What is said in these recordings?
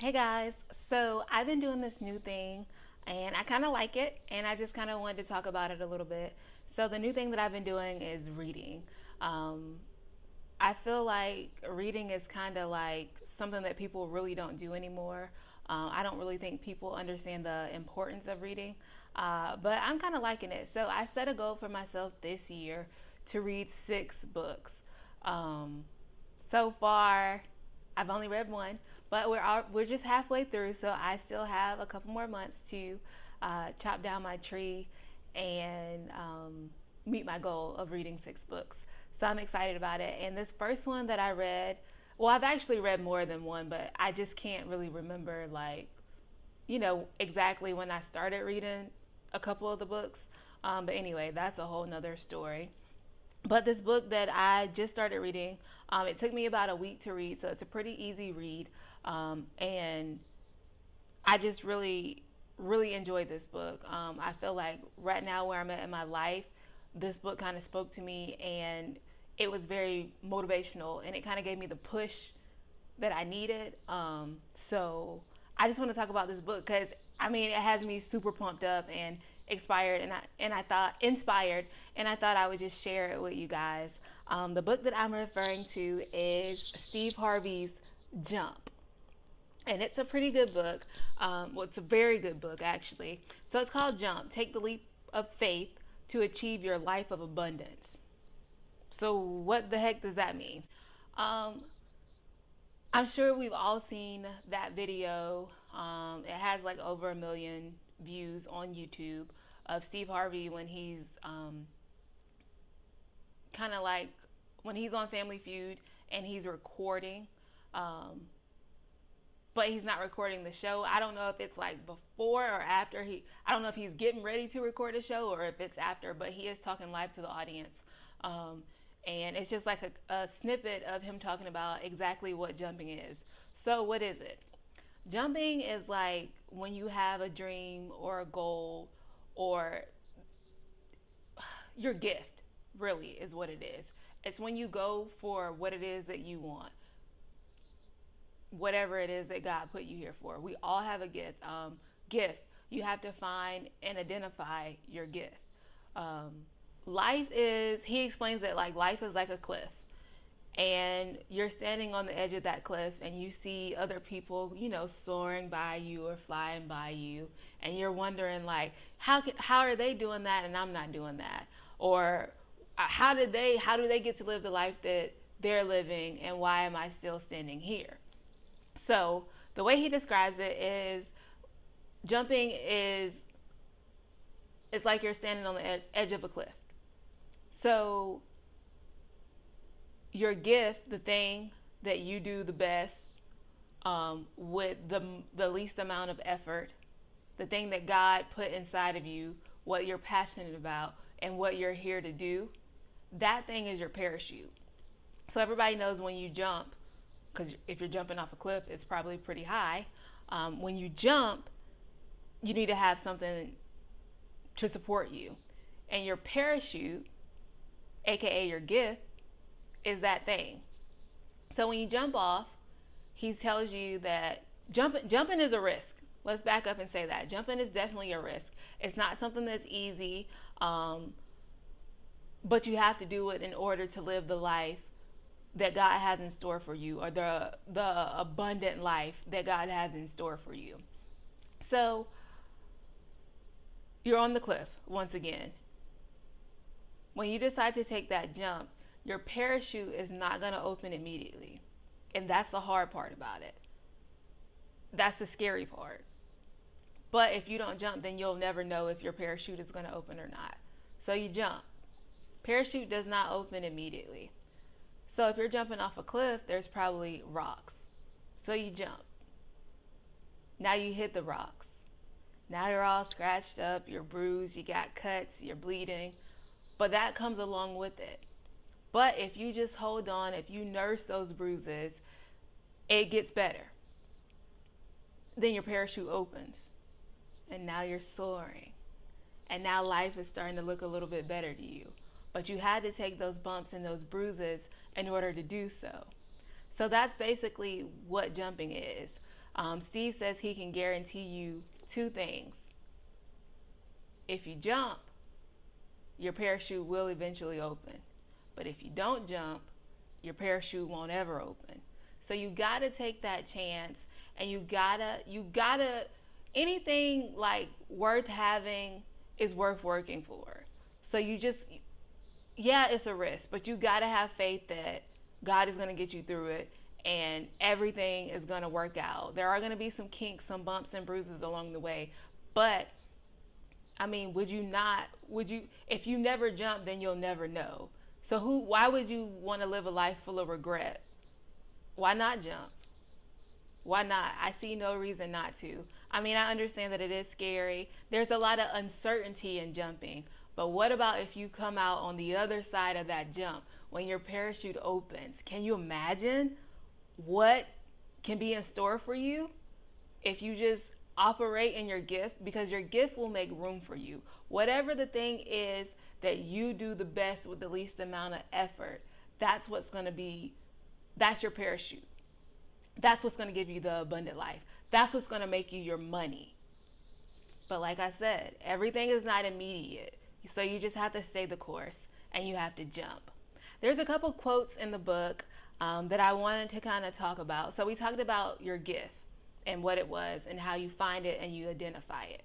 Hey guys, so I've been doing this new thing and I kind of like it and I just kind of wanted to talk about it a little bit. So, the new thing that I've been doing is reading. Um, I feel like reading is kind of like something that people really don't do anymore. Uh, I don't really think people understand the importance of reading, uh, but I'm kind of liking it. So, I set a goal for myself this year to read six books. Um, so far, I've only read one, but we're all, we're just halfway through, so I still have a couple more months to uh, chop down my tree and um, meet my goal of reading six books. So I'm excited about it. And this first one that I read, well, I've actually read more than one, but I just can't really remember like, you know, exactly when I started reading a couple of the books. Um, but anyway, that's a whole nother story but this book that I just started reading, um, it took me about a week to read, so it's a pretty easy read. Um, and I just really, really enjoyed this book. Um, I feel like right now, where I'm at in my life, this book kind of spoke to me and it was very motivational and it kind of gave me the push that I needed. Um, so I just want to talk about this book because I mean, it has me super pumped up and expired and I and I thought inspired and I thought I would just share it with you guys. Um, the book that I'm referring to is Steve Harvey's Jump. And it's a pretty good book. Um, well, it's a very good book, actually. So it's called Jump Take the Leap of Faith to Achieve Your Life of Abundance. So, what the heck does that mean? Um, I'm sure we've all seen that video. Um, it has like over a million views on YouTube of Steve Harvey when he's um, kind of like when he's on Family Feud and he's recording, um, but he's not recording the show. I don't know if it's like before or after he. I don't know if he's getting ready to record a show or if it's after, but he is talking live to the audience. Um, and it's just like a, a snippet of him talking about exactly what jumping is. So, what is it? Jumping is like when you have a dream or a goal or your gift, really, is what it is. It's when you go for what it is that you want, whatever it is that God put you here for. We all have a gift. Um, gift. You have to find and identify your gift. Um, life is. He explains that like life is like a cliff and you're standing on the edge of that cliff and you see other people you know soaring by you or flying by you and you're wondering like how can, how are they doing that and I'm not doing that or uh, how did they how do they get to live the life that they're living and why am I still standing here so the way he describes it is jumping is it's like you're standing on the ed- edge of a cliff so your gift, the thing that you do the best um, with the, the least amount of effort, the thing that God put inside of you, what you're passionate about, and what you're here to do, that thing is your parachute. So everybody knows when you jump, because if you're jumping off a cliff, it's probably pretty high. Um, when you jump, you need to have something to support you. And your parachute, aka your gift, is that thing. So when you jump off, he tells you that jumping jumping is a risk. Let's back up and say that jumping is definitely a risk. It's not something that's easy, um, but you have to do it in order to live the life that God has in store for you, or the the abundant life that God has in store for you. So you're on the cliff once again. When you decide to take that jump, your parachute is not going to open immediately. And that's the hard part about it. That's the scary part. But if you don't jump, then you'll never know if your parachute is going to open or not. So you jump. Parachute does not open immediately. So if you're jumping off a cliff, there's probably rocks. So you jump. Now you hit the rocks. Now you're all scratched up, you're bruised, you got cuts, you're bleeding. But that comes along with it. But if you just hold on, if you nurse those bruises, it gets better. Then your parachute opens. And now you're soaring. And now life is starting to look a little bit better to you. But you had to take those bumps and those bruises in order to do so. So that's basically what jumping is. Um, Steve says he can guarantee you two things. If you jump, your parachute will eventually open. But if you don't jump, your parachute won't ever open. So you got to take that chance and you got to you got to anything like worth having is worth working for. So you just yeah, it's a risk, but you got to have faith that God is going to get you through it and everything is going to work out. There are going to be some kinks, some bumps and bruises along the way, but I mean, would you not would you if you never jump then you'll never know. So who why would you want to live a life full of regret? Why not jump? Why not? I see no reason not to. I mean, I understand that it is scary. There's a lot of uncertainty in jumping. But what about if you come out on the other side of that jump when your parachute opens? Can you imagine what can be in store for you if you just operate in your gift? Because your gift will make room for you. Whatever the thing is that you do the best with the least amount of effort, that's what's going to be, that's your parachute. That's what's going to give you the abundant life. That's what's going to make you your money. But like I said, everything is not immediate. So you just have to stay the course and you have to jump. There's a couple quotes in the book um, that I wanted to kind of talk about. So we talked about your gift and what it was and how you find it and you identify it.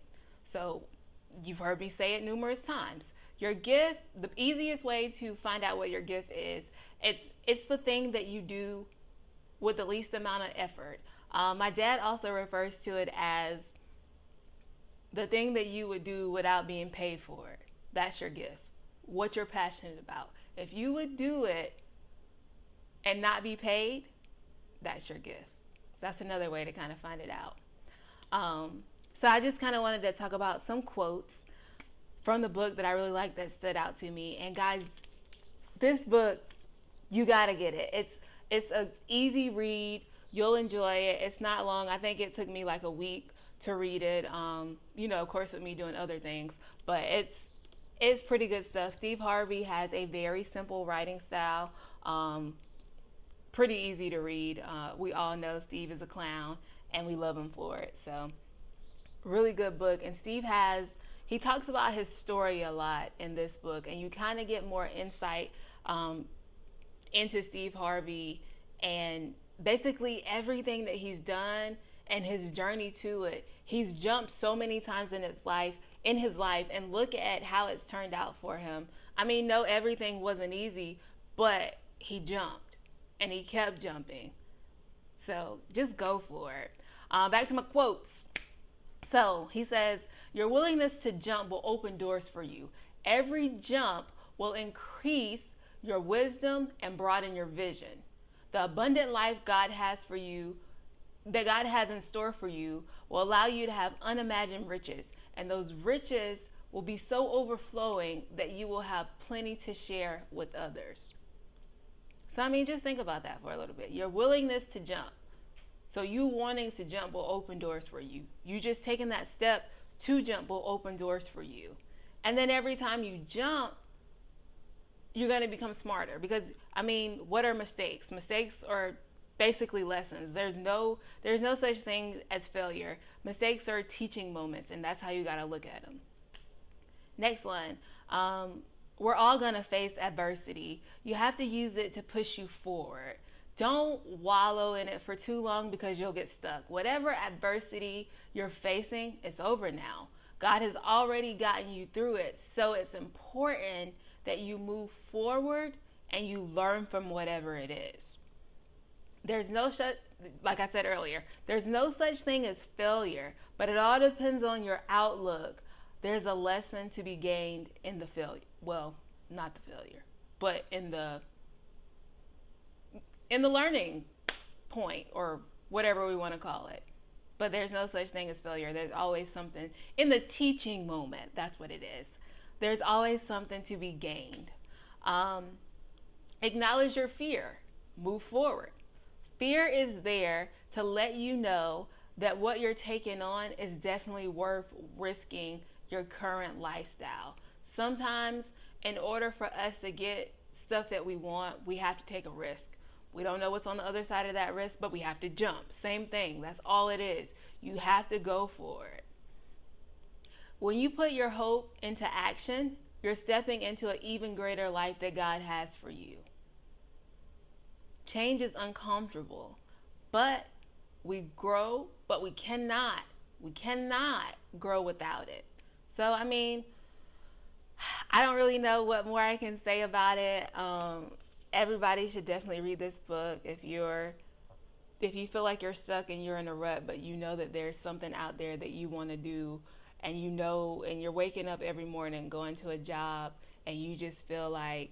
So you've heard me say it numerous times. Your gift, the easiest way to find out what your gift is, it's it's the thing that you do with the least amount of effort. Um, my dad also refers to it as the thing that you would do without being paid for it. That's your gift. What you're passionate about. If you would do it and not be paid, that's your gift. That's another way to kind of find it out. Um, so I just kind of wanted to talk about some quotes from the book that I really like that stood out to me. And guys, this book, you gotta get it. It's it's a easy read. You'll enjoy it. It's not long. I think it took me like a week to read it. Um, you know, of course, with me doing other things, but it's it's pretty good stuff. Steve Harvey has a very simple writing style. Um, pretty easy to read. Uh, we all know Steve is a clown, and we love him for it. So, really good book. And Steve has he talks about his story a lot in this book, and you kind of get more insight um, into Steve Harvey and basically everything that he's done and his journey to it. He's jumped so many times in his life, in his life, and look at how it's turned out for him. I mean, no, everything wasn't easy, but he jumped and he kept jumping. So just go for it. Uh, back to my quotes. So he says, Your willingness to jump will open doors for you. Every jump will increase your wisdom and broaden your vision. The abundant life God has for you, that God has in store for you, will allow you to have unimagined riches. And those riches will be so overflowing that you will have plenty to share with others. So, I mean, just think about that for a little bit. Your willingness to jump. So, you wanting to jump will open doors for you. You just taking that step to jump will open doors for you. And then every time you jump, you're going to become smarter because I mean, what are mistakes? Mistakes are basically lessons. There's no there's no such thing as failure. Mistakes are teaching moments, and that's how you got to look at them. Next one. Um, we're all to face adversity. You have to use it to push you forward. Don't wallow in it for too long because you'll get stuck. Whatever adversity you're facing, it's over now. God has already gotten you through it. So it's important that you move forward and you learn from whatever it is. There's no such, like I said earlier, there's no such thing as failure, but it all depends on your outlook. There's a lesson to be gained in the failure. Well, not the failure, but in the in the learning point or whatever we want to call it. But there's no such thing as failure. There's always something in the teaching moment. That's what it is there's always something to be gained. Um, acknowledge your fear, move forward. Fear is there to let you know that what you're taking on is definitely worth risking your current lifestyle. Sometimes, in order for us to get stuff that we want, we have to take a risk. We don't know what's on the other side of that risk, but we have to jump. Same thing. That's all it is. You have to go for it. When you put your hope into action, you're stepping into an even greater life that God has for you. Change is uncomfortable, but we grow, but we cannot, we cannot grow without it. So, I mean, I don't really know what more I can say about it. Um, everybody should definitely read this book if you're if you feel like you're stuck and you're in a rut, but you know that there's something out there that you want to do, and you know, and you're waking up every morning going to a job, and you just feel like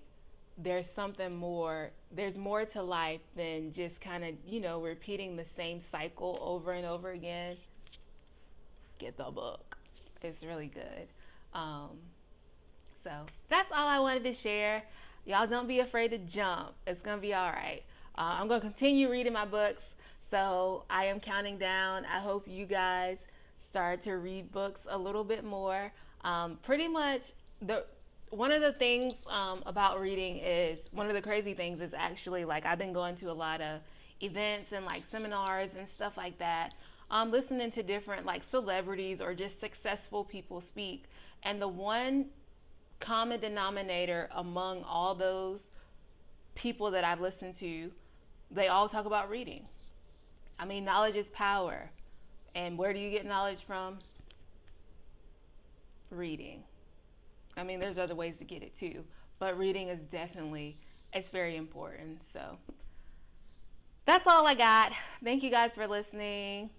there's something more, there's more to life than just kind of, you know, repeating the same cycle over and over again. Get the book, it's really good. Um, so that's all I wanted to share. Y'all don't be afraid to jump. It's to be all right. Uh, I'm to continue reading my books. So I am counting down. I hope you guys start to read books a little bit more. Um, pretty much the one of the things um, about reading is one of the crazy things is actually like I've been going to a lot of events and like seminars and stuff like that. Um, listening to different like celebrities or just successful people speak, and the one common denominator among all those people that I've listened to, they all talk about reading. I mean, knowledge is power. And where do you get knowledge from? Reading. I mean, there's other ways to get it too, but reading is definitely it's very important. So that's all I got. Thank you guys for listening.